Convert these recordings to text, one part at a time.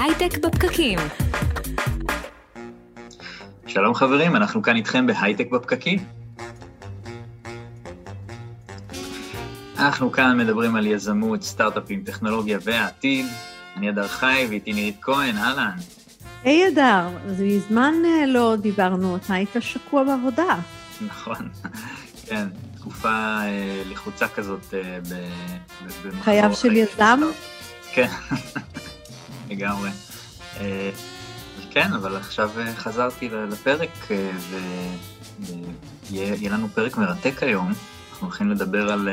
הייטק בפקקים. שלום חברים, אנחנו כאן איתכם בהייטק בפקקים. אנחנו כאן מדברים על יזמות, סטארט-אפים, טכנולוגיה והעתיד. אני אדר חי ואיתי נירית כהן, אהלן. היי אדר, אז מזמן אה, לא דיברנו, אתה היית שקוע בעבודה. נכון, כן, תקופה אה, לחוצה כזאת אה, חייו של יזם? כן, לגמרי. אה, כן, אבל עכשיו אה, חזרתי לפרק, אה, ויהיה לנו פרק מרתק היום. אנחנו הולכים לדבר על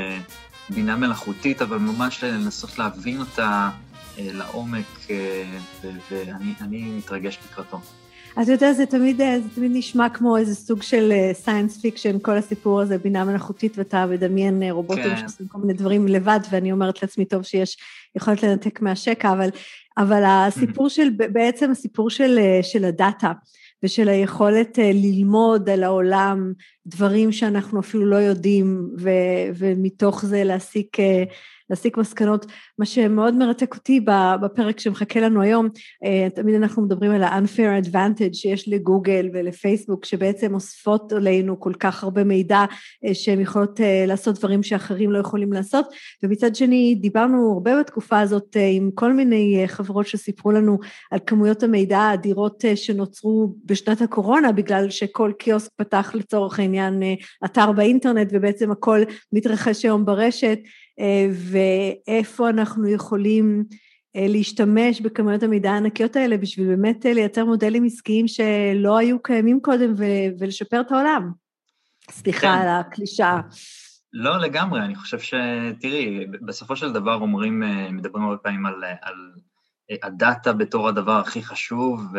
בינה מלאכותית, אבל ממש לנסות להבין אותה לעומק, ואני מתרגש לקראתו. אתה יודע, זה תמיד, זה תמיד נשמע כמו איזה סוג של science fiction, כל הסיפור הזה, בינה מלאכותית, ואתה מדמיין רובוטים כן. שעושים כל מיני דברים לבד, ואני אומרת לעצמי, טוב שיש יכולת לנתק מהשקע, אבל אבל הסיפור של, בעצם הסיפור של, של הדאטה ושל היכולת אה, ללמוד על העולם דברים שאנחנו אפילו לא יודעים ו, ומתוך זה להסיק אה, להסיק מסקנות. מה שמאוד מרתק אותי בפרק שמחכה לנו היום, אה, תמיד אנחנו מדברים על ה-unfair advantage שיש לגוגל ולפייסבוק, שבעצם אוספות עלינו כל כך הרבה מידע אה, שהן יכולות אה, לעשות דברים שאחרים לא יכולים לעשות, ומצד שני דיברנו הרבה בתקופה הזאת עם כל מיני חברות שסיפרו לנו על כמויות המידע האדירות שנוצרו בשנת הקורונה, בגלל שכל קיוסק פתח לצורך העניין אתר באינטרנט ובעצם הכל מתרחש היום ברשת. אה, ואיפה אנחנו יכולים אה, להשתמש בכמויות המידע הענקיות האלה בשביל באמת אה, לייצר מודלים עסקיים שלא היו קיימים קודם ולשפר את העולם. סליחה כן. על הקלישאה. לא, לגמרי, אני חושב ש... תראי, בסופו של דבר אומרים, מדברים הרבה פעמים על, על הדאטה בתור הדבר הכי חשוב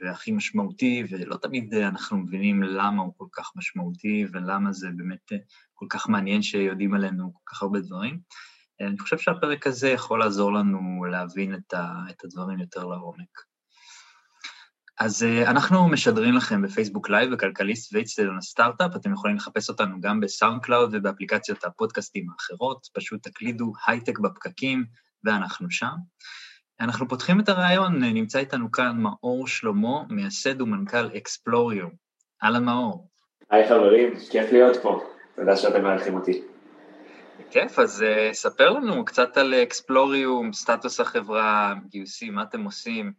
והכי משמעותי, ולא תמיד אנחנו מבינים למה הוא כל כך משמעותי ולמה זה באמת כל כך מעניין שיודעים עלינו כל כך הרבה דברים. אני חושב שהפרק הזה יכול לעזור לנו להבין את, הדברים יותר לעומק. אז אנחנו משדרים לכם בפייסבוק live, בכלכליסט ואצטדיון הסטארט-אפ, אתם יכולים לחפש אותנו גם ב SoundCloud ובאפליקציות הפודקאסטים האחרות, פשוט תקלידו הייטק בפקקים ואנחנו שם. אנחנו פותחים את הריאיון, נמצא איתנו כאן מאור שלמה, מייסד ומנכ"ל אקספלוריום. אהלן מאור. היי חברים, כיף להיות פה, תודה שאתם מארחים אותי. כיף, אז אה, ספר לנו קצת על אקספלוריום, סטטוס החברה, גיוסים, מה אתם עושים.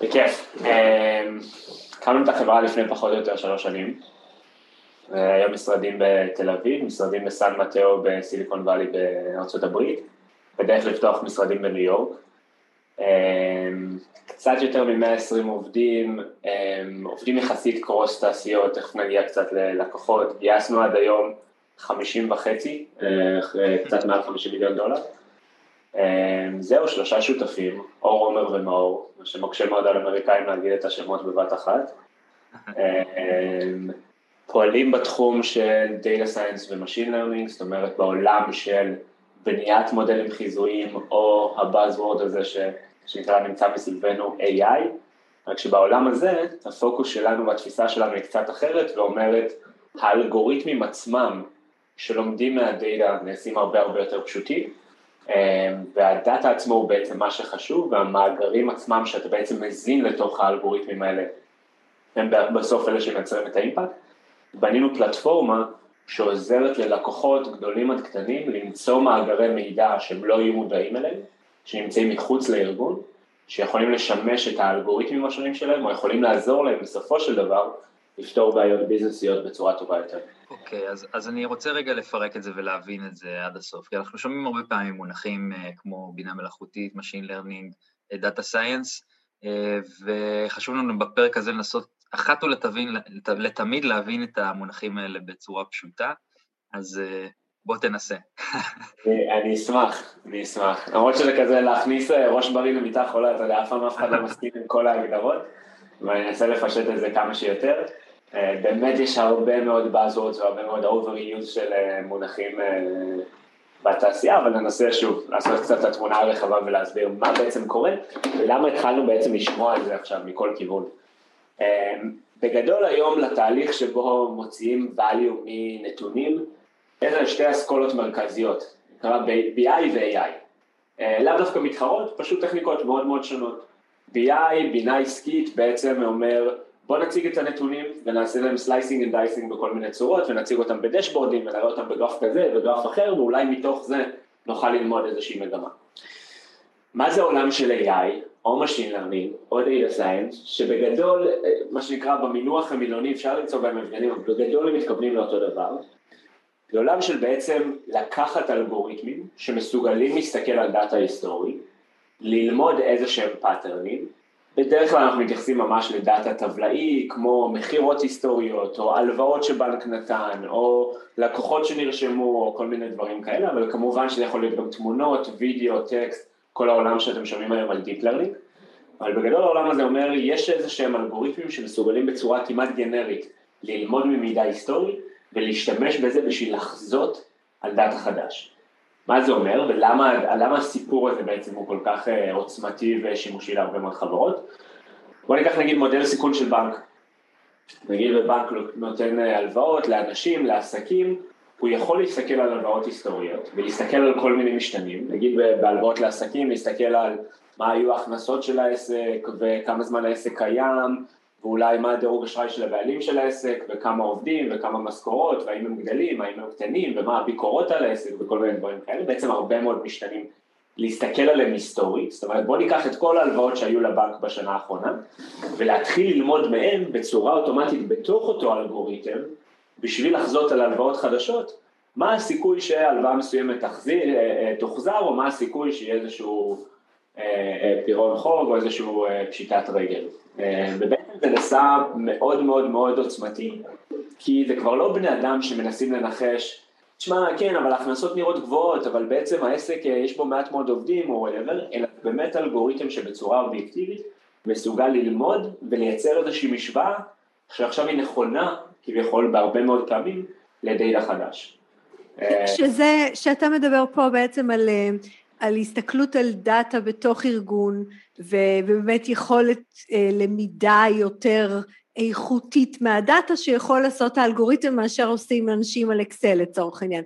בכיף. אמ, הקמנו את החברה לפני פחות או יותר שלוש שנים. היום משרדים בתל אביב, משרדים בסן מטאו בסיליקון וואלי בארצות הברית. בדרך לפתוח משרדים בניו יורק. אמ, קצת יותר מ-120 עובדים, אמ, עובדים יחסית קרוס תעשיות, תכף נגיע קצת ללקוחות, גייסנו עד היום 50 וחצי, אחרי קצת מעל 50 מיליון דולר. אמ, זהו, שלושה שותפים, אור עומר ומאור, מה שמקשה מאוד על אמריקאים להגיד את השמות בבת אחת. פועלים בתחום של Data Science ו-Machine Learning, זאת אומרת בעולם של בניית מודלים חיזויים או הבאזוורד הזה ש, שנקרא נמצא מסביבנו AI, רק שבעולם הזה הפוקוס שלנו והתפיסה שלנו היא קצת אחרת ואומרת האלגוריתמים עצמם שלומדים מהדאטה נעשים הרבה הרבה יותר פשוטים אמ, והדאטה עצמו הוא בעצם מה שחשוב והמאגרים עצמם שאתה בעצם מזין לתוך האלגוריתמים האלה הם בסוף אלה שמייצרים את האימפקט. בנינו פלטפורמה שעוזרת ללקוחות גדולים עד קטנים למצוא מאגרי מידע שהם לא יהיו מודעים אליהם, שנמצאים מחוץ לארגון, שיכולים לשמש את האלגוריתמים השונים שלהם, או יכולים לעזור להם בסופו של דבר לפתור בעיות ביזנסיות בצורה טובה יותר. אוקיי, okay, אז, אז אני רוצה רגע לפרק את זה ולהבין את זה עד הסוף, כי אנחנו שומעים הרבה פעמים מונחים uh, כמו בינה מלאכותית, Machine Learning, uh, Data Science, uh, וחשוב לנו בפרק הזה לנסות אחת ולתבין, לתמיד להבין את המונחים האלה בצורה פשוטה, אז אה, בוא תנסה. אני אשמח, אני אשמח. למרות שזה כזה להכניס אה, ראש בריא למיטה חולה, אתה יודע, אף פעם אף אחד לא מסכים עם כל ההגדרות, ואני אנסה לפשט את זה כמה שיותר. אה, באמת יש הרבה מאוד buzzwords והרבה מאוד overuse של מונחים בתעשייה, אבל ננסה שוב לעשות קצת את התמונה הרחבה ולהסביר מה בעצם קורה ולמה התחלנו בעצם לשמוע על זה עכשיו מכל כיוון. אמ, בגדול היום לתהליך שבו מוציאים value מנתונים, יש לנו שתי אסכולות מרכזיות, נקרא BI ו-AI. לאו דווקא מתחרות, פשוט טכניקות מאוד מאוד שונות. BI, בינה עסקית, בעצם אומר בוא נציג את הנתונים ונעשה להם slicing and dicing בכל מיני צורות ונציג אותם בדשבורדים ונראה אותם בגרף כזה וגרף אחר ואולי מתוך זה נוכל ללמוד איזושהי מגמה. מה זה עולם של AI או Machine Learning או Data Science שבגדול, מה שנקרא במינוח המילוני אפשר למצוא בהם הבדלים אבל בגדול הם מתכוונים לאותו דבר. זה עולם של בעצם לקחת אלגוריתמים שמסוגלים להסתכל על דאטה היסטורי ללמוד איזה שהם פאטרנים בדרך כלל אנחנו מתייחסים ממש לדאטה טבלאי, כמו מכירות היסטוריות, או הלוואות שבנק נתן, או לקוחות שנרשמו, או כל מיני דברים כאלה, אבל כמובן שזה יכול להיות גם תמונות, וידאו, טקסט, כל העולם שאתם שומעים היום על Deep Learning. אבל בגדול העולם הזה אומר, יש איזה שהם אלגוריתמים שמסוגלים בצורה כמעט גנרית ללמוד ממידע היסטורי, ולהשתמש בזה בשביל לחזות על דאטה חדש. מה זה אומר ולמה הסיפור הזה בעצם הוא כל כך אה, עוצמתי ושימושי להרבה מאוד חברות. בוא ניקח נגיד מודל סיכון של בנק. נגיד בבנק נותן אה, הלוואות לאנשים, לעסקים, הוא יכול להסתכל על הלוואות היסטוריות ולהסתכל על כל מיני משתנים, נגיד בהלוואות לעסקים, להסתכל על מה היו ההכנסות של העסק וכמה זמן העסק קיים ואולי מה הדירוג אשראי של הבעלים של העסק, וכמה עובדים, וכמה משכורות, והאם הם גדלים, האם הם קטנים, ומה הביקורות על העסק, וכל מיני דברים כאלה, בעצם הרבה מאוד משתנים להסתכל עליהם היסטורית, זאת אומרת בוא ניקח את כל ההלוואות שהיו לבנק בשנה האחרונה, ולהתחיל ללמוד מהם בצורה אוטומטית בתוך אותו אלגוריתם, בשביל לחזות על הלוואות חדשות, מה הסיכוי שהלוואה מסוימת תחזיר, אה, אה, תוחזר, או מה הסיכוי שיהיה איזשהו אה, פירעון חוב, או איזשהו פשיטת רגל. ובעצם זה נעשה מאוד מאוד מאוד עוצמתי, כי זה כבר לא בני אדם שמנסים לנחש, תשמע, כן, אבל ההכנסות נראות גבוהות, אבל בעצם העסק יש בו מעט מאוד עובדים או whatever, אלא באמת אלגוריתם שבצורה אובייקטיבית מסוגל ללמוד ולייצר איזושהי משוואה שעכשיו היא נכונה, כביכול בהרבה מאוד פעמים, לדאטה חדש. שזה, שאתה מדבר פה בעצם על על הסתכלות על דאטה בתוך ארגון, ובאמת יכולת אה, למידה יותר איכותית מהדאטה שיכול לעשות האלגוריתם מאשר עושים אנשים על אקסל לצורך העניין.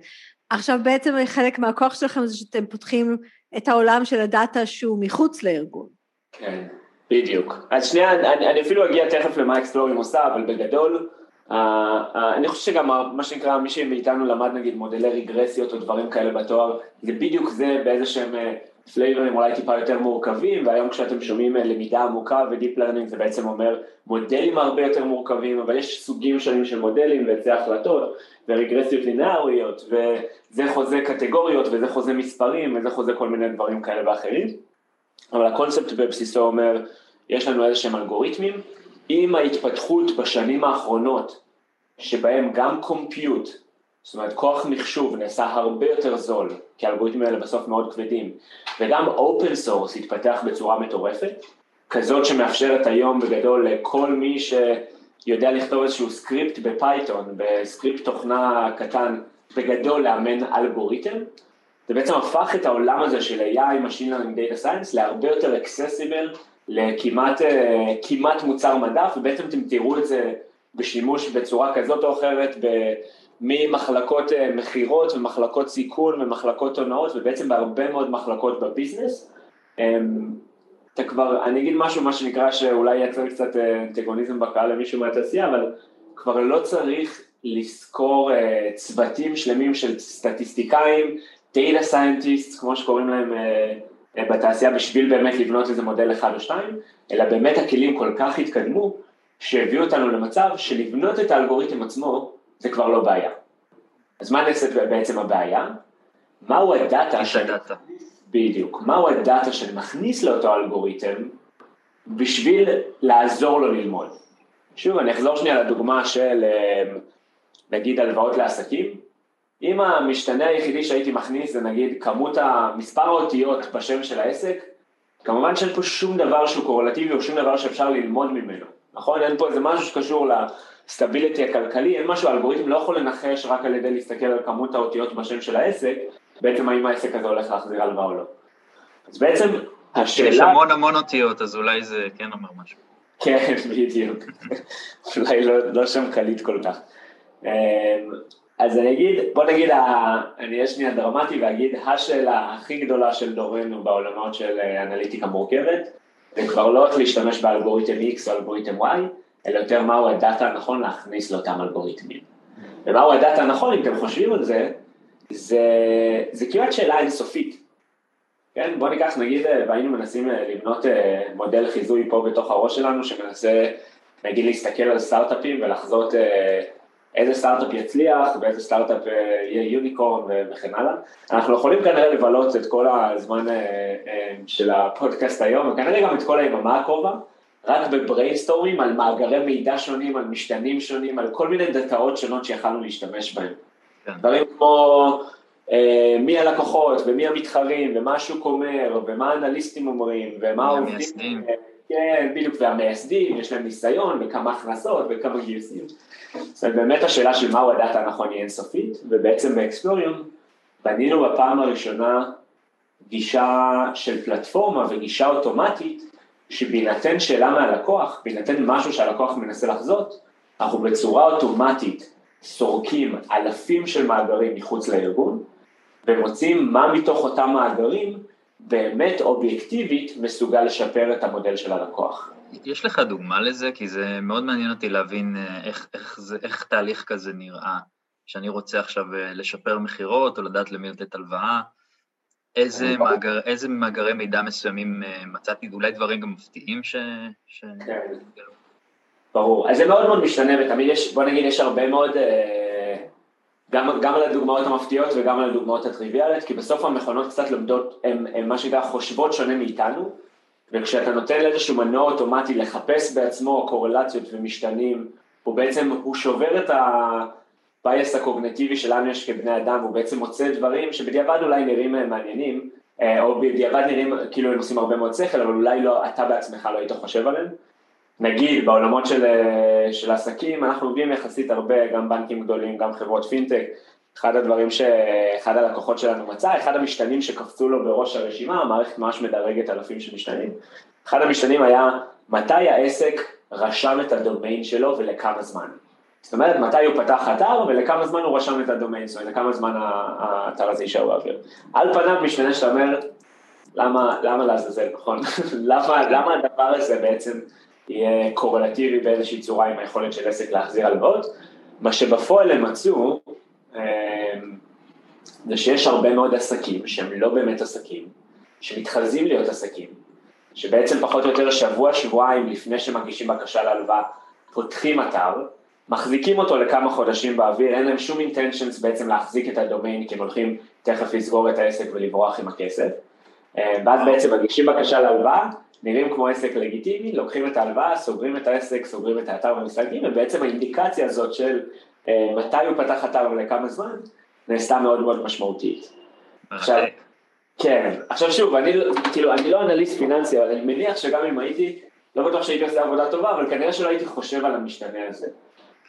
עכשיו בעצם חלק מהכוח שלכם זה שאתם פותחים את העולם של הדאטה שהוא מחוץ לארגון. כן, בדיוק. אז שנייה, אני, אני אפילו אגיע תכף למה אקספלורים עושה, אבל בגדול, אה, אה, אני חושב שגם מה שנקרא, מי שמאיתנו למד נגיד מודלי רגרסיות או דברים כאלה בתואר, זה בדיוק זה באיזה שהם פלייברים אולי טיפה יותר מורכבים, והיום כשאתם שומעים למידה עמוקה ו deep learning זה בעצם אומר מודלים הרבה יותר מורכבים, אבל יש סוגים שונים של מודלים ועצי החלטות ורגרסיות לינאריות, וזה חוזה קטגוריות וזה חוזה מספרים וזה חוזה כל מיני דברים כאלה ואחרים, אבל הקונספט בבסיסו אומר, יש לנו איזה שהם אלגוריתמים, עם ההתפתחות בשנים האחרונות, שבהם גם compute, זאת אומרת כוח מחשוב נעשה הרבה יותר זול, כי האלגוריתמים האלה בסוף מאוד כבדים, וגם open source התפתח בצורה מטורפת, כזאת שמאפשרת היום בגדול לכל מי שיודע לכתוב איזשהו סקריפט ב Python, בסקריפט תוכנה קטן, בגדול לאמן אלגוריתם, זה בעצם הפך את העולם הזה של AI, Machine Learning Data Science להרבה יותר accessible לכמעט כמעט מוצר מדף, ובעצם אתם תראו את זה בשימוש בצורה כזאת או אחרת ממחלקות מכירות ומחלקות סיכון ומחלקות הונאות ובעצם בהרבה מאוד מחלקות בביזנס. אתה כבר, אני אגיד משהו, מה שנקרא שאולי ייצר קצת אנטגוניזם בקהל למישהו מהתעשייה, אבל כבר לא צריך לזכור צוותים שלמים של סטטיסטיקאים, Data Scientists, כמו שקוראים להם בתעשייה בשביל באמת לבנות איזה מודל אחד או שתיים, אלא באמת הכלים כל כך התקדמו, שהביאו אותנו למצב שלבנות את האלגוריתם עצמו זה כבר לא בעיה. אז מה נעשית בעצם הבעיה? מהו הדאטה שאני... בדיוק. מהו הדאטה שאני מכניס לאותו אלגוריתם בשביל לעזור לו ללמוד. שוב, אני אחזור שנייה לדוגמה של נגיד הלוואות לעסקים, אם המשתנה היחידי שהייתי מכניס זה נגיד כמות המספר האותיות בשם של העסק, כמובן שאין פה שום דבר שהוא קורלטיבי או שום דבר שאפשר ללמוד ממנו, נכון? אין פה איזה משהו שקשור לסטביליטי הכלכלי, אין משהו, האלגוריתם לא יכול לנחש רק על ידי להסתכל על כמות האותיות בשם של העסק, בעצם האם העסק הזה הולך להחזיר הלוואה או לא. אז בעצם השאלה... יש המון המון אותיות, אז אולי זה כן אומר משהו. כן, בדיוק. אולי לא, לא שם קליט כל כך. אז אני אגיד, בוא נגיד, אני אהיה שנייה דרמטי ואגיד, השאלה הכי גדולה של דורנו בעולמות של אה, אנליטיקה מורכבת, זה כבר לא איך להשתמש באלגוריתם X או אלגוריתם Y, אלא יותר מהו הדאטה הנכון להכניס לאותם אלגוריתמים. ומהו הדאטה הנכון, אם אתם חושבים על זה, זה, זה כמעט שאלה אינסופית. כן, בוא ניקח נגיד, אה, והיינו מנסים אה, לבנות מודל חיזוי פה בתוך הראש שלנו, שמנסה נגיד להסתכל על סטארט-אפים ולחזות איזה סטארט-אפ יצליח ואיזה סטארט-אפ אה, יהיה יוניקורן וכן הלאה. אנחנו יכולים כנראה לבלות את כל הזמן אה, אה, של הפודקאסט היום, וכנראה גם את כל היממה הקרובה, רק בבריינסטורמים על מאגרי מידע שונים, על משתנים שונים, על כל מיני דאטאות שונות שיכלנו להשתמש בהם. כן. דברים כמו מי הלקוחות ומי המתחרים ומה השוק אומר ומה האנליסטים אומרים ומה העובדים. כן, בדיוק, והמייסדים, יש להם ניסיון וכמה הכנסות וכמה גיוסים. זאת באמת השאלה של מהו הדאטה הנכון היא אינסופית, ובעצם באקספלוריון בנינו בפעם הראשונה גישה של פלטפורמה וגישה אוטומטית, שבהינתן שאלה מהלקוח, בהינתן משהו שהלקוח מנסה לחזות, אנחנו בצורה אוטומטית סורקים אלפים של מאגרים מחוץ לארגון, ומוצאים מה מתוך אותם מאגרים באמת אובייקטיבית מסוגל לשפר את המודל של הלקוח. יש לך דוגמה לזה? כי זה מאוד מעניין אותי להבין אה, איך, איך, זה, איך תהליך כזה נראה, שאני רוצה עכשיו אה, לשפר מכירות או לדעת למי לתת הלוואה, איזה, מאגר, איזה מאגרי מידע מסוימים אה, מצאתי, אולי דברים גם מפתיעים ש... ש... כן. ברור, אז זה מאוד מאוד משתנה ותמיד יש, בוא נגיד יש הרבה מאוד, גם, גם על הדוגמאות המפתיעות וגם על הדוגמאות הטריוויאליות, כי בסוף המכונות קצת לומדות, הן מה שנקרא חושבות שונה מאיתנו, וכשאתה נותן לאיזשהו מנוע אוטומטי לחפש בעצמו קורלציות ומשתנים, הוא בעצם, הוא שובר את ה bias הקוגניטיבי שלנו יש כבני אדם, הוא בעצם מוצא דברים שבדיעבד אולי נראים מעניינים, אה, או בדיעבד נראים כאילו הם עושים הרבה מאוד שכל, אבל אולי לא, אתה בעצמך לא היית חושב עליהם. נגיד בעולמות של, אה, של עסקים, אנחנו עובדים יחסית הרבה, גם בנקים גדולים, גם חברות פינטק, אחד הדברים שאחד הלקוחות שלנו מצא, אחד המשתנים שקפצו לו בראש הרשימה, המערכת ממש מדרגת אלפים של משתנים. אחד המשתנים היה מתי העסק רשם את הדומיין שלו ולכמה זמן. זאת אומרת, מתי הוא פתח אתר ולכמה זמן הוא רשם את הדומיין, זאת אומרת, לכמה זמן האתר הזה יישאר באוויר. על פניו משתנה שאתה אומר, למה, למה לעזאזל, נכון? למה, למה הדבר הזה בעצם יהיה קורלטיבי באיזושהי צורה עם היכולת של עסק להחזיר הלוואות? מה שבפועל הם מצאו, אמ, זה שיש הרבה מאוד עסקים שהם לא באמת עסקים, שמתחזים להיות עסקים, שבעצם פחות או יותר שבוע, שבועיים לפני שמגישים בקשה להלוואה, פותחים אתר, מחזיקים אותו לכמה חודשים באוויר, אין להם שום אינטנשנס בעצם להחזיק את הדומיין, כי הם הולכים תכף לסגור את העסק ולברוח עם הכסף. אמ, ואז בעצם מגישים בקשה להלוואה, נראים כמו עסק לגיטימי, לוקחים את ההלוואה, סוגרים את העסק, סוגרים את האתר ומסתכלים, ובעצם האינדיקציה הזאת של אה, מתי הוא פתח אתר ולכמה זמן, נעשתה מאוד מאוד משמעותית. עכשיו, כן, עכשיו שוב, אני, כאילו, אני לא אנליסט פיננסי, אבל אני מניח שגם אם הייתי, לא בטוח שהייתי עושה עבודה טובה, אבל כנראה שלא הייתי חושב על המשתנה הזה.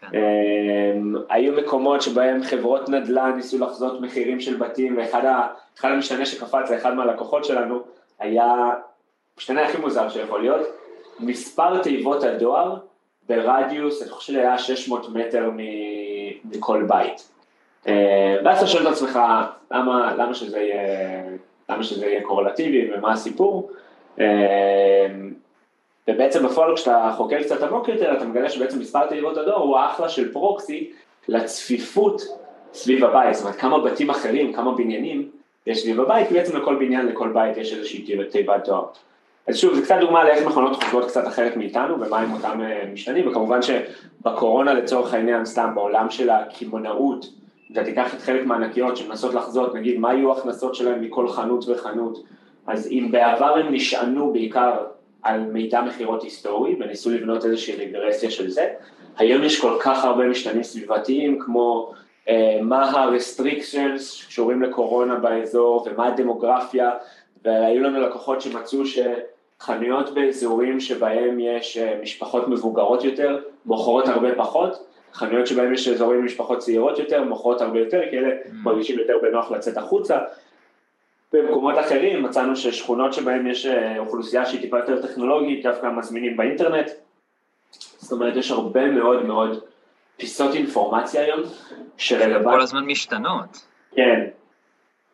כן. אמ, היו מקומות שבהם חברות נדל"ן ניסו לחזות מחירים של בתים, ואחד המשתנה שקפץ לאחד מהלקוחות שלנו היה, המשתנה הכי מוזר שיכול להיות, מספר תיבות הדואר ברדיוס, אני חושב שהיה 600 מטר מכל בית. אה, ואז אתה שואל את עצמך, למה, למה, שזה יהיה, למה שזה יהיה קורלטיבי ומה הסיפור? אה, ובעצם בפועל כשאתה חוקר קצת עמוק יותר, אתה מגלה שבעצם מספר תיבות הדואר הוא האחלה של פרוקסי לצפיפות סביב הבית, זאת אומרת כמה בתים אחרים, כמה בניינים יש סביב הבית, בעצם לכל בניין, לכל בית יש איזושהי תיבת דואר. אז שוב, זה קצת דוגמה לאיך מכונות חושבות קצת אחרת מאיתנו ומה הם אותם אה, משתנים, וכמובן שבקורונה לצורך העניין, סתם בעולם של הקמעונאות, אתה תיקח את חלק מהענקיות שמנסות לחזות, נגיד מה יהיו ההכנסות שלהם מכל חנות וחנות, אז אם בעבר הם נשענו בעיקר על מידע מכירות היסטורי וניסו לבנות איזושהי רגרסיה של זה, היום יש כל כך הרבה משתנים סביבתיים כמו uh, מה ה-restrictions שקשורים לקורונה באזור ומה הדמוגרפיה, והיו לנו לקוחות שמצאו ש... חנויות באזורים שבהם יש אה, משפחות מבוגרות יותר, מוכרות הרבה פחות, חנויות שבהם יש אזורים עם משפחות צעירות יותר, מוכרות הרבה יותר, כי אלה mm. מרגישים יותר בנוח לצאת החוצה. במקומות אחרים מצאנו ששכונות שבהם יש אה, אוכלוסייה שהיא טיפה יותר טכנולוגית, דווקא מזמינים באינטרנט. זאת אומרת, יש הרבה מאוד מאוד פיסות אינפורמציה היום, שרלוונט... כל הזמן משתנות. כן,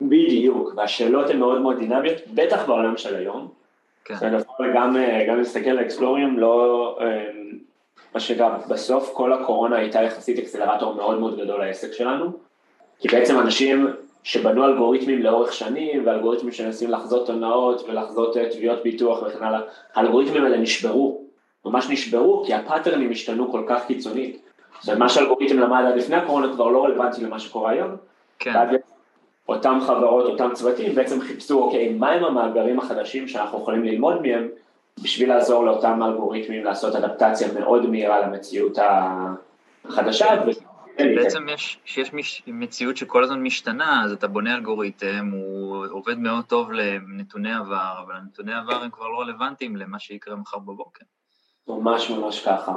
בדיוק, והשאלות הן מאוד מאוד דינמיות, בטח בעולם של היום. כן. יכול גם, גם להסתכל על אקספלוריום, לא... מה שגם, בסוף כל הקורונה הייתה יחסית אקסלרטור מאוד מאוד גדול לעסק שלנו, כי בעצם אנשים שבנו אלגוריתמים לאורך שנים, ואלגוריתמים שמנסים לחזות הונאות ולחזות אה, תביעות ביטוח וכן הלאה, האלגוריתמים האלה נשברו, ממש נשברו כי הפאטרנים השתנו כל כך קיצונית. זאת אומרת, מה שאלגוריתם למד עד לפני הקורונה כבר לא רלוונטי למה שקורה היום. כן. אותם חברות, אותם צוותים בעצם חיפשו, אוקיי, מהם המאגרים החדשים שאנחנו יכולים ללמוד מהם בשביל לעזור לאותם אלגוריתמים לעשות אדפטציה מאוד מהירה למציאות החדשה. בעצם יש, כשיש מציאות שכל הזמן משתנה, אז אתה בונה אלגוריתם, הוא עובד מאוד טוב לנתוני עבר, אבל נתוני עבר הם כבר לא רלוונטיים למה שיקרה מחר בבוקר. ממש ממש ככה,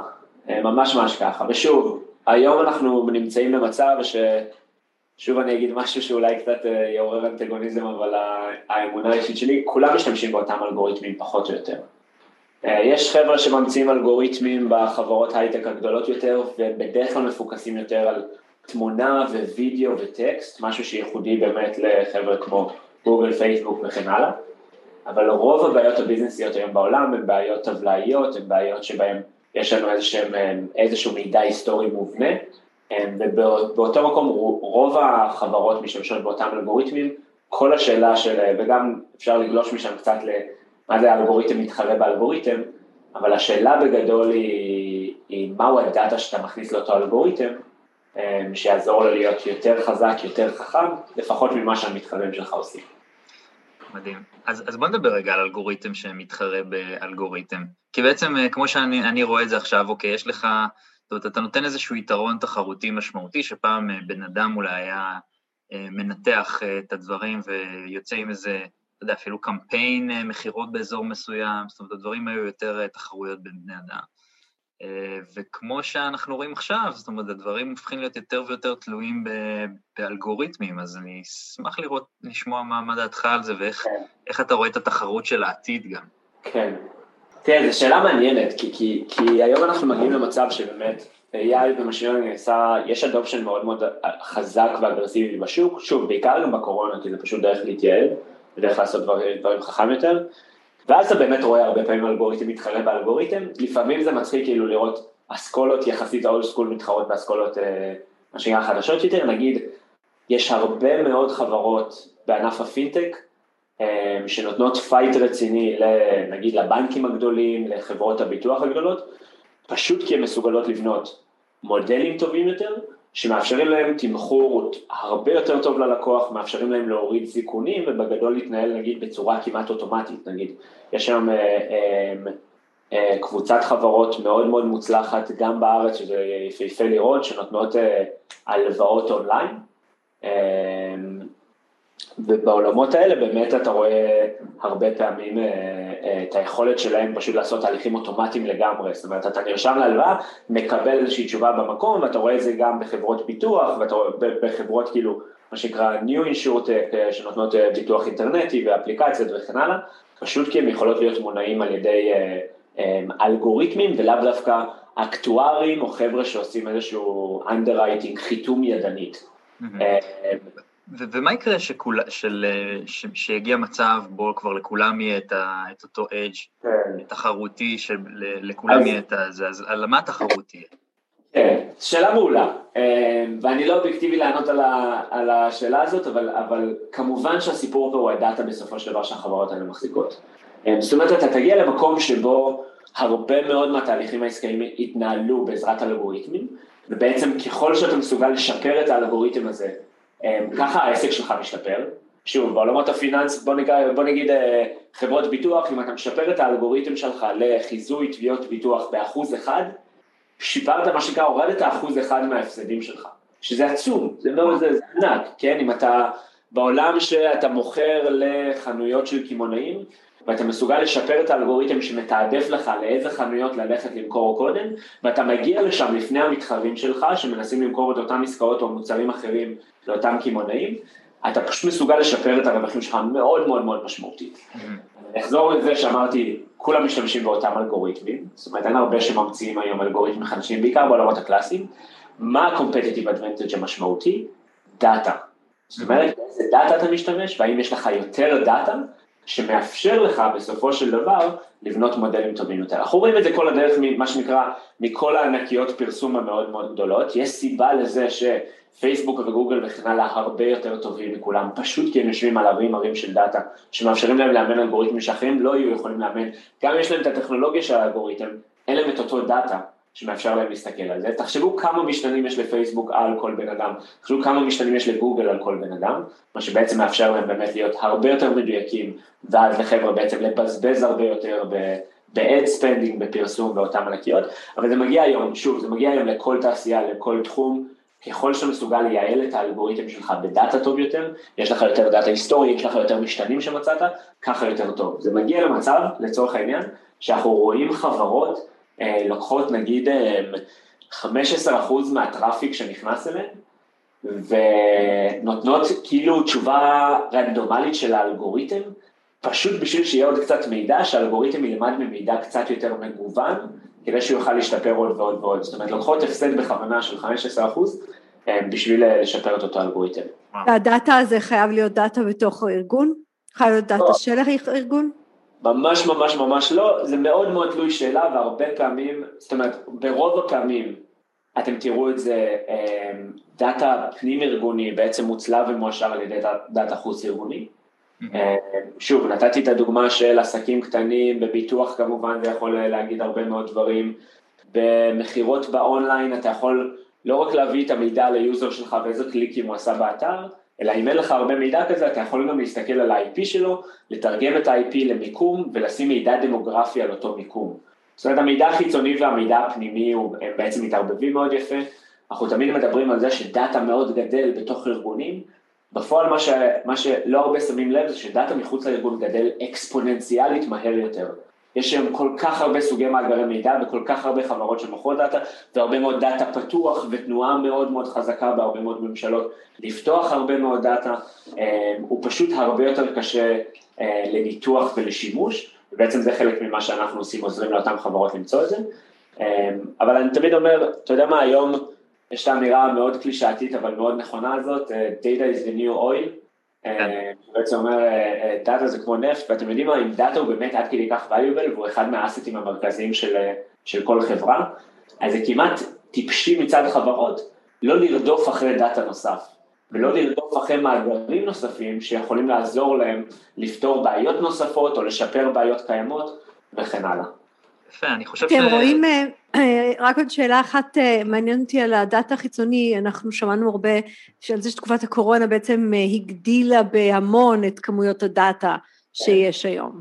אה, ממש ממש ככה, ושוב, היום אנחנו נמצאים במצב ש... שוב אני אגיד משהו שאולי קצת אה, יעורר אנטגוניזם, אבל האמונה האישית שלי, כולם משתמשים באותם אלגוריתמים פחות או יותר. אה, יש חבר'ה שממציאים אלגוריתמים בחברות הייטק הגדולות יותר, ובדרך כלל מפוקסים יותר על תמונה ווידאו וטקסט, משהו שייחודי באמת לחבר'ה כמו גוגל, פייסבוק וכן הלאה, אבל רוב הבעיות הביזנסיות היום בעולם הן בעיות טבלאיות, הן בעיות שבהן יש לנו איזשהם, אה, איזשהו מידע היסטורי מובנה, ובאותו מקום רוב החברות משתמשות באותם אלגוריתמים, כל השאלה של, וגם אפשר לגלוש משם קצת מה זה האלגוריתם מתחרה באלגוריתם, אבל השאלה בגדול היא, היא מהו הדאטה שאתה מכניס לאותו אלגוריתם, אה, שיעזור לו להיות יותר חזק, יותר חכם, לפחות ממה שהמתחרים שלך עושים. מדהים. אז, אז בוא נדבר רגע על אלגוריתם שמתחרה באלגוריתם. כי בעצם, אה, כמו שאני רואה את זה עכשיו, אוקיי, יש לך, זאת אומרת, אתה נותן איזשהו יתרון תחרותי משמעותי, שפעם אה, בן אדם אולי היה מנתח את הדברים ויוצא עם איזה אתה יודע, אפילו קמפיין אה, מכירות באזור מסוים, זאת אומרת, הדברים היו יותר אה, תחרויות בין בני אדם. אה, וכמו שאנחנו רואים עכשיו, זאת אומרת, הדברים הופכים להיות יותר ויותר תלויים באלגוריתמים, אז אני אשמח לראות, לשמוע מה, מה דעתך על זה ואיך כן. אתה רואה את התחרות של העתיד גם. כן. תראה, זו שאלה מעניינת, כי, כי, כי היום אנחנו מגיעים למצב שבאמת AI ומשאיר נעשה, יש אדופשן מאוד מאוד חזק ואגרסיבי בשוק, שוב, בעיקר גם בקורונה, כי זה פשוט דרך להתייעל. בדרך לעשות דברים, דברים חכם יותר, ואז אתה באמת רואה הרבה פעמים אלגוריתם מתחרה באלגוריתם, לפעמים זה מצחיק כאילו לראות אסכולות יחסית האולד סקול מתחרות באסכולות, אה, מה שנקרא חדשות יותר, נגיד, יש הרבה מאוד חברות בענף הפינטק, שנותנות fight רציני, נגיד לבנקים הגדולים, לחברות הביטוח הגדולות, פשוט כי הן מסוגלות לבנות מודלים טובים יותר, שמאפשרים להם תמחור הרבה יותר טוב ללקוח, מאפשרים להם להוריד סיכונים ובגדול להתנהל נגיד בצורה כמעט אוטומטית, נגיד יש היום אה, אה, אה, קבוצת חברות מאוד מאוד מוצלחת גם בארץ, שזה יפהפה לראות, שנותנות אה, הלוואות אונליין, אה, ובעולמות האלה באמת אתה רואה הרבה פעמים אה, אה, את היכולת שלהם פשוט לעשות תהליכים אוטומטיים לגמרי, זאת אומרת אתה נרשם להלוואה, מקבל איזושהי תשובה במקום ואתה רואה את זה גם בחברות ביטוח ואתה רואה בחברות כאילו מה שנקרא New Insurtech אה, שנותנות ביטוח אינטרנטי ואפליקציות וכן הלאה, פשוט כי הן יכולות להיות מונעים על ידי אלגוריתמים ולאו דווקא אקטוארים או חבר'ה שעושים איזשהו underwriting חיתום ידנית. Mm-hmm. ומה יקרה שכול, של, ש, שיגיע מצב בו כבר לכולם יהיה את, ה, את אותו אדג' כן. תחרותי, שלכולם יהיה את זה, אז על מה התחרות תהיה? כן, שאלה מעולה, אה, ואני לא אובייקטיבי לענות על, ה, על השאלה הזאת, אבל, אבל כמובן שהסיפור פה הוא הדאטה בסופו של דבר שהחברות האלה מחזיקות. אה, זאת אומרת, אתה תגיע למקום שבו הרבה מאוד מהתהליכים העסקיים יתנהלו בעזרת אלגוריתמים, ובעצם ככל שאתה מסוגל לשפר את האלגוריתם הזה ככה העסק שלך משתפר. שוב, בעולמות הפיננס, בוא, נגיד, בוא נגיד אה, חברות ביטוח, אם אתה משפר את האלגוריתם שלך לחיזוי תביעות ביטוח באחוז אחד, שיפרת מה שנקרא, הורדת אחוז אחד מההפסדים שלך, שזה עצום, זה לא, זה, זה ענק, כן, אם אתה בעולם שאתה מוכר לחנויות של קמעונאים, ואתה מסוגל לשפר את האלגוריתם שמתעדף לך לאיזה חנויות ללכת למכור קודם, ואתה מגיע לשם לפני המתחרים שלך שמנסים למכור את אותם עסקאות או מוצרים אחרים לאותם קמעונאים, אתה פשוט מסוגל לשפר את הרווחים שלך מאוד מאוד מאוד משמעותית. אני אחזור לזה שאמרתי, כולם משתמשים באותם אלגוריתמים, זאת אומרת אין הרבה שממציאים היום אלגוריתמים חדשים, בעיקר בעולמות הקלאסיים, מה ה-competitive advantage המשמעותי? דאטה. זאת אומרת, באיזה דאטה אתה משתמש, והאם יש לך יותר דאטה שמאפשר לך בסופו של דבר לבנות מודלים טובים יותר. אנחנו רואים את זה כל הדרך, מה שנקרא, מכל הענקיות פרסום המאוד מאוד גדולות, יש סיבה לזה שפייסבוק וגוגל וכן הלאה הרבה יותר טובים מכולם, פשוט כי הם יושבים על הרים הרים של דאטה, שמאפשרים להם לאמן אלגוריתמים שאחרים לא יהיו יכולים לאמן, גם יש להם את הטכנולוגיה של האלגוריתם, אין להם את אותו דאטה שמאפשר להם להסתכל על זה. תחשבו כמה משתנים יש לפייסבוק על כל בן אדם, תחשבו כמה משתנים יש לגוגל על כל בן אדם, מה שבעצם מאפשר להם באמת להיות הרבה יותר מדויקים, ואז לחבר'ה בעצם לבזבז הרבה יותר ב-ad spending, בפרסום באותן ענקיות, אבל זה מגיע היום, שוב, זה מגיע היום לכל תעשייה, לכל תחום, ככל שאתה מסוגל לייעל את האלגוריתם שלך בדאטה טוב יותר, יש לך יותר דאטה היסטורי, יש לך יותר משתנים שמצאת, ככה יותר טוב. זה מגיע למצב, לצורך העניין, שאנחנו רואים חברות לוקחות נגיד 15% אה, מהטראפיק שנכנס אליהן ונותנות כאילו תשובה רנדומלית של האלגוריתם, פשוט בשביל שיהיה עוד קצת מידע, שהאלגוריתם ילמד ממידע קצת יותר מגוון, כדי שהוא יוכל להשתפר עוד ועוד ועוד. זאת אומרת, לוקחות הפסד בכוונה של 15% אה, בשביל לשפר את אותו אלגוריתם. הדאטה הזה חייב להיות דאטה בתוך הארגון? חייב להיות דאטה לא. של הארגון? ממש ממש ממש לא, זה מאוד מאוד תלוי שאלה והרבה פעמים, זאת אומרת ברוב הפעמים אתם תראו את זה, אמ, דאטה פנים ארגוני בעצם מוצלב ומועשר על ידי דאטה חוץ ארגוני. Mm-hmm. שוב, נתתי את הדוגמה של עסקים קטנים, בביטוח כמובן זה יכול להגיד הרבה מאוד דברים, במכירות באונליין אתה יכול לא רק להביא את המידע ליוזר שלך ואיזה קליקים הוא עשה באתר, אלא אם אין לך הרבה מידע כזה, אתה יכול גם להסתכל על ה-IP שלו, לתרגם את ה-IP למיקום ולשים מידע דמוגרפי על אותו מיקום. זאת אומרת, המידע החיצוני והמידע הפנימי הם בעצם מתערבבים מאוד יפה. אנחנו תמיד מדברים על זה שדאטה מאוד גדל בתוך ארגונים, בפועל מה, ש, מה שלא הרבה שמים לב זה שדאטה מחוץ לארגון גדל אקספוננציאלית מהר יותר. יש היום כל כך הרבה סוגי מאגרי מידע וכל כך הרבה חברות שמוכרות דאטה והרבה מאוד דאטה פתוח ותנועה מאוד מאוד חזקה בהרבה מאוד ממשלות לפתוח הרבה מאוד דאטה, אה, הוא פשוט הרבה יותר קשה אה, לניתוח ולשימוש ובעצם זה חלק ממה שאנחנו עושים, עוזרים לאותן חברות למצוא את זה. אה, אבל אני תמיד אומר, אתה יודע מה, היום יש את האמירה המאוד קלישאתית אבל מאוד נכונה הזאת, data is the new oil. בעצם אומר, דאטה זה כמו נפט, ואתם יודעים מה, אם דאטה הוא באמת עד כדי כך valuable, והוא אחד מה-assets המרכזיים של, של כל חברה, אז זה כמעט טיפשי מצד החברות לא לרדוף אחרי דאטה נוסף, ולא לרדוף אחרי מאגרים נוספים שיכולים לעזור להם לפתור בעיות נוספות או לשפר בעיות קיימות וכן הלאה. יפה, אני חושב ש... אתם רואים, אה, אה, רק עוד שאלה אחת אה, מעניין אותי על הדאטה החיצוני, אנחנו שמענו הרבה שעל זה שתקופת הקורונה בעצם הגדילה בהמון את כמויות הדאטה שיש היום.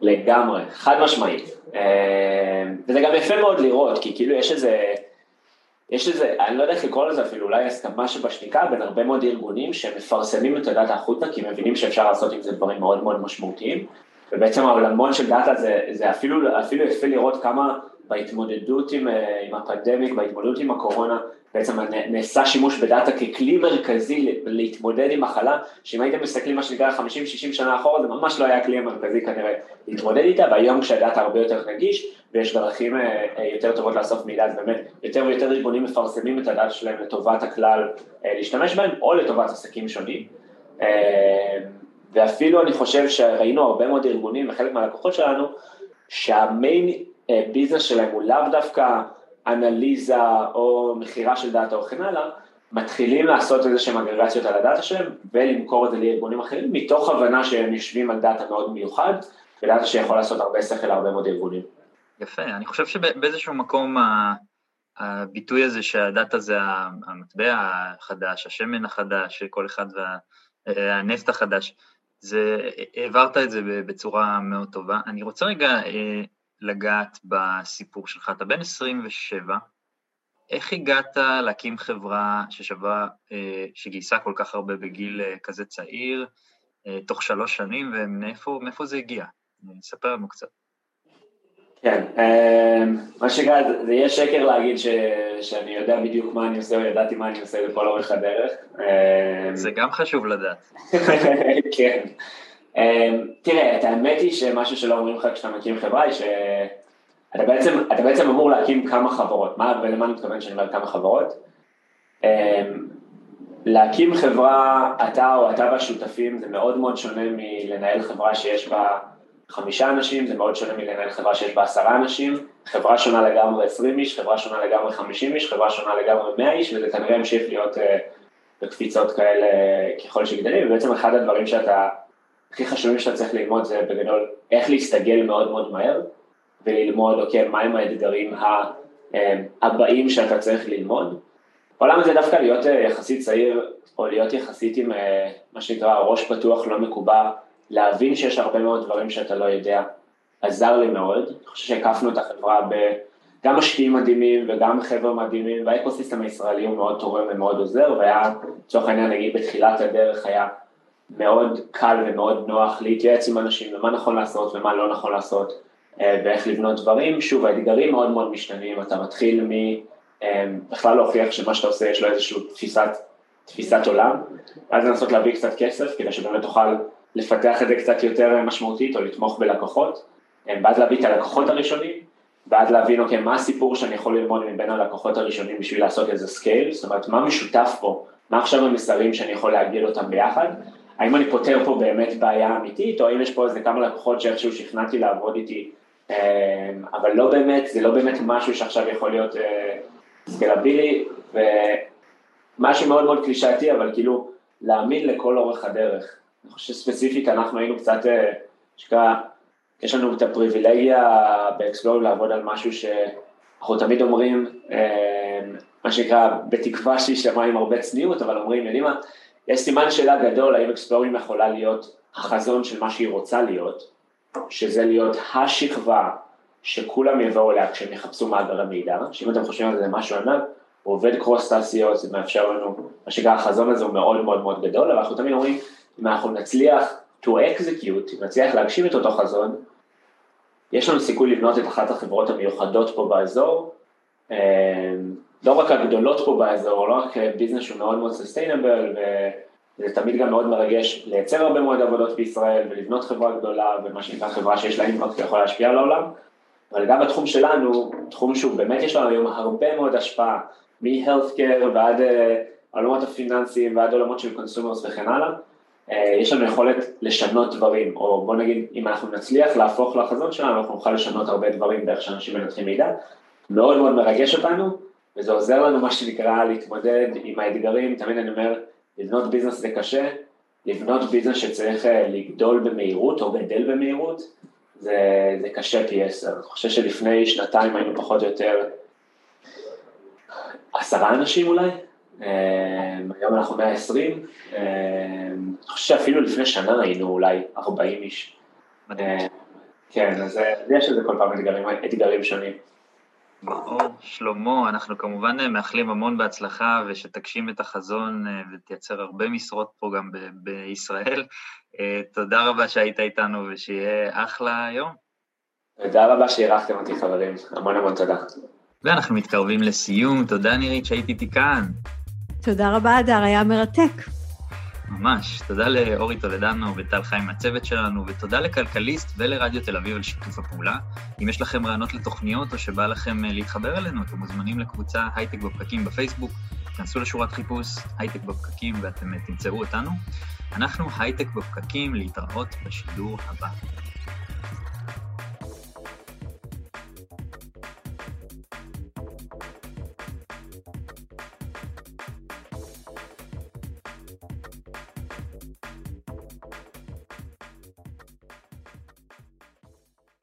לגמרי, חד משמעית. וזה גם יפה מאוד לראות, כי כאילו יש איזה, יש איזה, אני לא יודע איך לקרוא לזה אפילו, אולי הסכמה שבשתיקה בין הרבה מאוד ארגונים שמפרסמים את הדאטה החוצה, כי מבינים שאפשר לעשות עם זה דברים מאוד מאוד משמעותיים. ובעצם העולמון של דאטה זה, זה אפילו, אפילו יפה לראות כמה בהתמודדות עם, אה, עם הפנדמיק, בהתמודדות עם הקורונה, בעצם נעשה שימוש בדאטה ככלי מרכזי להתמודד עם מחלה, שאם הייתם מסתכלים מה שנקרא 50-60 שנה אחורה, זה ממש לא היה הכלי המרכזי כנראה להתמודד איתה, והיום כשהדאטה הרבה יותר נגיש ויש דרכים אה, אה, יותר טובות לאסוף מידע, אז באמת יותר ויותר ארגונים מפרסמים את הדאטה שלהם לטובת הכלל להשתמש בהם, או לטובת עסקים שונים. ואפילו אני חושב שראינו הרבה מאוד ארגונים וחלק מהלקוחות שלנו, שה-main business שלהם הוא לאו דווקא אנליזה או מכירה של דאטה או כן הלאה, מתחילים לעשות איזה שהם אגרגציות על הדאטה שלהם ולמכור את זה לארגונים אחרים, מתוך הבנה שהם יושבים על דאטה מאוד מיוחד, ודאטה שיכול לעשות הרבה שכל להרבה מאוד ארגונים. יפה, אני חושב שבאיזשהו מקום הביטוי הזה שהדאטה זה המטבע החדש, השמן החדש, כל אחד והנפט החדש, זה, העברת את זה בצורה מאוד טובה. אני רוצה רגע אה, לגעת בסיפור שלך. אתה בן 27, איך הגעת להקים חברה ששווה, אה, שגייסה כל כך הרבה בגיל אה, כזה צעיר, אה, תוך שלוש שנים, ומאיפה זה הגיע? ספר לנו קצת. כן, מה שקרה, זה יהיה שקר להגיד ש, שאני יודע בדיוק מה אני עושה, או ידעתי מה אני עושה לכל אורך הדרך. זה גם חשוב לדעת. כן. אמ, תראה, את האמת היא שמשהו שלא אומרים לך כשאתה מקים חברה, היא שאתה בעצם, בעצם אמור להקים כמה חברות. מה ולמה אני מתכוון שאני אומר כמה חברות? להקים חברה, אתה או אתה והשותפים, זה מאוד מאוד שונה מלנהל חברה שיש בה חמישה אנשים, זה מאוד שונה מלנהל חברה שיש בה עשרה אנשים, חברה שונה לגמרי עשרים איש, חברה שונה לגמרי חמישים איש, חברה שונה לגמרי מאה איש, וזה כנראה ימשיך להיות uh, בקפיצות כאלה ככל שגדלים, ובעצם אחד הדברים שאתה, הכי חשובים שאתה צריך ללמוד זה בגדול איך להסתגל מאוד מאוד מהר, וללמוד, אוקיי, מהם האתגרים אה, הבאים שאתה צריך ללמוד. העולם הזה דווקא להיות אה, יחסית צעיר, או להיות יחסית עם מה שנקרא ראש פתוח לא מקובע, להבין שיש הרבה מאוד דברים שאתה לא יודע, עזר לי מאוד, אני חושב שהקפנו את החברה בגם משקיעים מדהימים וגם חבר'ה מדהימים, והאקוסיסטם הישראלי הוא מאוד תורם ומאוד עוזר, והיה, לצורך העניין נגיד בתחילת הדרך היה מאוד קל ומאוד נוח להתייעץ עם אנשים ומה נכון לעשות ומה לא נכון לעשות אה, ואיך לבנות דברים, שוב האתגרים מאוד מאוד משתנים, אתה מתחיל מ... אה, בכלל להוכיח שמה שאתה עושה יש לו איזושהי תפיסת, תפיסת עולם, ואז לנסות להביא קצת כסף כדי שבאמת תוכל לפתח את זה קצת יותר משמעותית או לתמוך בלקוחות, אה, ואז להביא את הלקוחות הראשונים, ואז להבין, אוקיי, מה הסיפור שאני יכול ללמוד מבין הלקוחות הראשונים בשביל לעשות איזה scale, זאת אומרת, מה משותף פה, מה עכשיו המסרים שאני יכול להגיד אותם ביחד, האם אני פותר פה באמת בעיה אמיתית, או האם יש פה איזה כמה לקוחות שאיכשהו שכנעתי לעבוד איתי, אה, אבל לא באמת, זה לא באמת משהו שעכשיו יכול להיות סקלבילי, אה, ומשהו מאוד מאוד קלישאתי, אבל כאילו, להאמין לכל אורך הדרך. אני חושב שספציפית אנחנו היינו קצת, אה, שקרה, יש לנו את הפריבילגיה באקספלור לעבוד על משהו שאנחנו תמיד אומרים, אה, מה שנקרא, בתקווה שיישמע עם הרבה צניעות, אבל אומרים, יודעים מה, יש סימן שאלה גדול האם אקספלורים יכולה להיות החזון של מה שהיא רוצה להיות, שזה להיות השכבה שכולם יבואו אליה כשהם יחפשו מאגרי מידע, שאם אתם חושבים על זה משהו ענק, הוא עובד קרוס תעשיות, זה מאפשר לנו, מה שנקרא החזון הזה הוא מאוד מאוד מאוד גדול, אבל אנחנו תמיד אומרים, אם אנחנו נצליח to execute, אם נצליח להגשים את אותו חזון, יש לנו סיכוי לבנות את אחת החברות המיוחדות פה באזור, אמ, לא רק הגדולות פה באזור, לא רק ביזנס שהוא מאוד מאוד סוסטיינבל, וזה תמיד גם מאוד מרגש לייצר הרבה מאוד עבודות בישראל ולבנות חברה גדולה ומה שנקרא חברה שיש לה אימפקט ויכול להשפיע על העולם, אבל גם בתחום שלנו, תחום שהוא באמת יש לנו היום הרבה מאוד השפעה, מ-healthcare ועד אה, עולמות הפיננסיים ועד עולמות של consumers וכן הלאה, אה, יש לנו יכולת לשנות דברים, או בוא נגיד, אם אנחנו נצליח להפוך לחזון שלנו, אנחנו נוכל לשנות הרבה דברים באיך שאנשים מנתחים מידע. מאוד מאוד מרגש אותנו, וזה עוזר לנו, מה שנקרא, להתמודד עם האתגרים, תמיד אני אומר, לבנות ביזנס זה קשה, לבנות ביזנס שצריך אה, לגדול במהירות או גדל במהירות, זה, זה קשה פי עשר. אני חושב שלפני שנתיים היינו פחות או יותר עשרה אנשים אולי, אמ, היום אנחנו 120, אמ, אני חושב שאפילו לפני שנה היינו אולי 40 איש. מדהים. כן, אז יש לזה כל פעם אתגרים, אתגרים שונים. מאור, שלמה, אנחנו כמובן מאחלים המון בהצלחה ושתגשים את החזון אה, ותייצר הרבה משרות פה גם ב- בישראל. אה, תודה רבה שהיית איתנו ושיהיה אחלה יום. תודה רבה שאירחתם אותי חברים, המון המון תודה. ואנחנו מתקרבים לסיום, תודה נירית שהיית איתי כאן. תודה רבה, אדר, היה מרתק. ממש. תודה לאורי טולדנו וטל חיים מהצוות שלנו, ותודה לכלכליסט ולרדיו תל אביב על שיתוף הפעולה. אם יש לכם רעיונות לתוכניות או שבא לכם אה, להתחבר אלינו, אתם מוזמנים לקבוצה הייטק בפקקים בפייסבוק, כנסו לשורת חיפוש הייטק בפקקים ואתם אה, תמצאו אותנו. אנחנו הייטק בפקקים, להתראות בשידור הבא.